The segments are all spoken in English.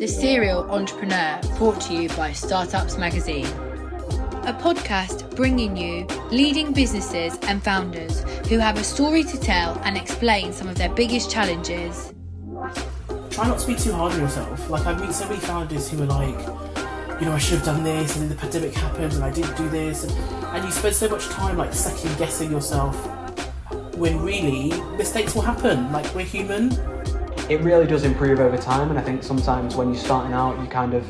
The Serial Entrepreneur, brought to you by Startups Magazine. A podcast bringing you leading businesses and founders who have a story to tell and explain some of their biggest challenges. Try not to be too hard on yourself. Like, I meet so many founders who are like, you know, I should have done this, and then the pandemic happened, and I didn't do this, and you spend so much time like second guessing yourself when really mistakes will happen. Like, we're human. It really does improve over time and i think sometimes when you're starting out you kind of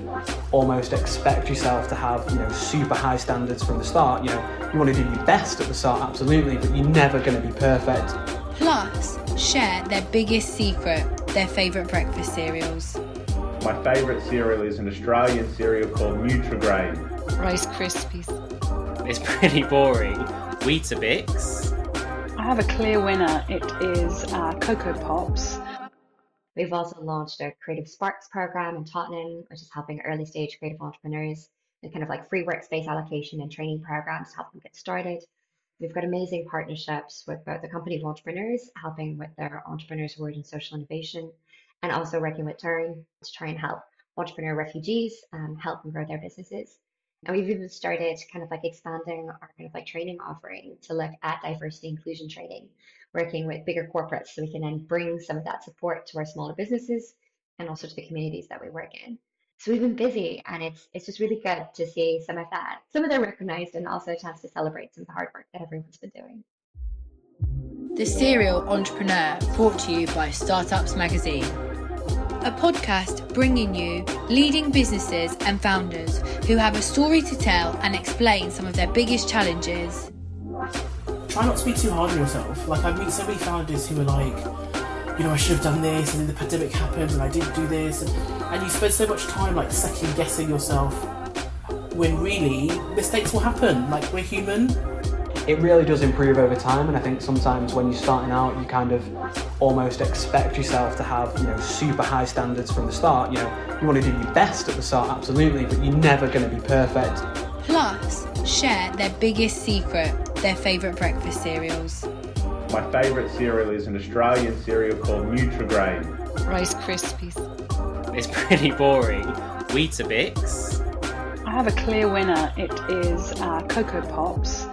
almost expect yourself to have you know super high standards from the start you know you want to do your best at the start absolutely but you're never going to be perfect Plus, share their biggest secret, their favourite breakfast cereals. My favourite cereal is an Australian cereal called Nutrigrain. Rice Krispies. It's pretty boring. Weetabix. I have a clear winner. It is uh, Cocoa Pops. We've also launched a Creative Sparks program in Tottenham, which is helping early stage creative entrepreneurs with kind of like free workspace allocation and training programs to help them get started. We've got amazing partnerships with both the company of entrepreneurs, helping with their entrepreneurs Award in social innovation, and also working with TERN to try and help entrepreneur refugees um, help them grow their businesses. And we've even started kind of like expanding our kind of like training offering to look at diversity inclusion training, working with bigger corporates so we can then bring some of that support to our smaller businesses and also to the communities that we work in. So we've been busy and it's it's just really good to see some of that, some of them recognized and also a chance to celebrate some of the hard work that everyone's been doing. The Serial Entrepreneur, brought to you by Startups Magazine. A podcast bringing you leading businesses and founders who have a story to tell and explain some of their biggest challenges. Try not to be too hard on yourself. Like, I meet so many founders who are like, you know, I should have done this, and then the pandemic happened, and I didn't do this, and, and you spend so much time like second guessing yourself when really mistakes will happen. Like, we're human. it really does improve over time and i think sometimes when you're starting out you kind of almost expect yourself to have you know super high standards from the start you know you want to do your best at the start absolutely but you're never going to be perfect Plus, share their biggest secret, their favourite breakfast cereals. My favourite cereal is an Australian cereal called Nutrigrain. Rice Krispies. It's pretty boring. Weetabix. I have a clear winner. It is uh, Cocoa Pops.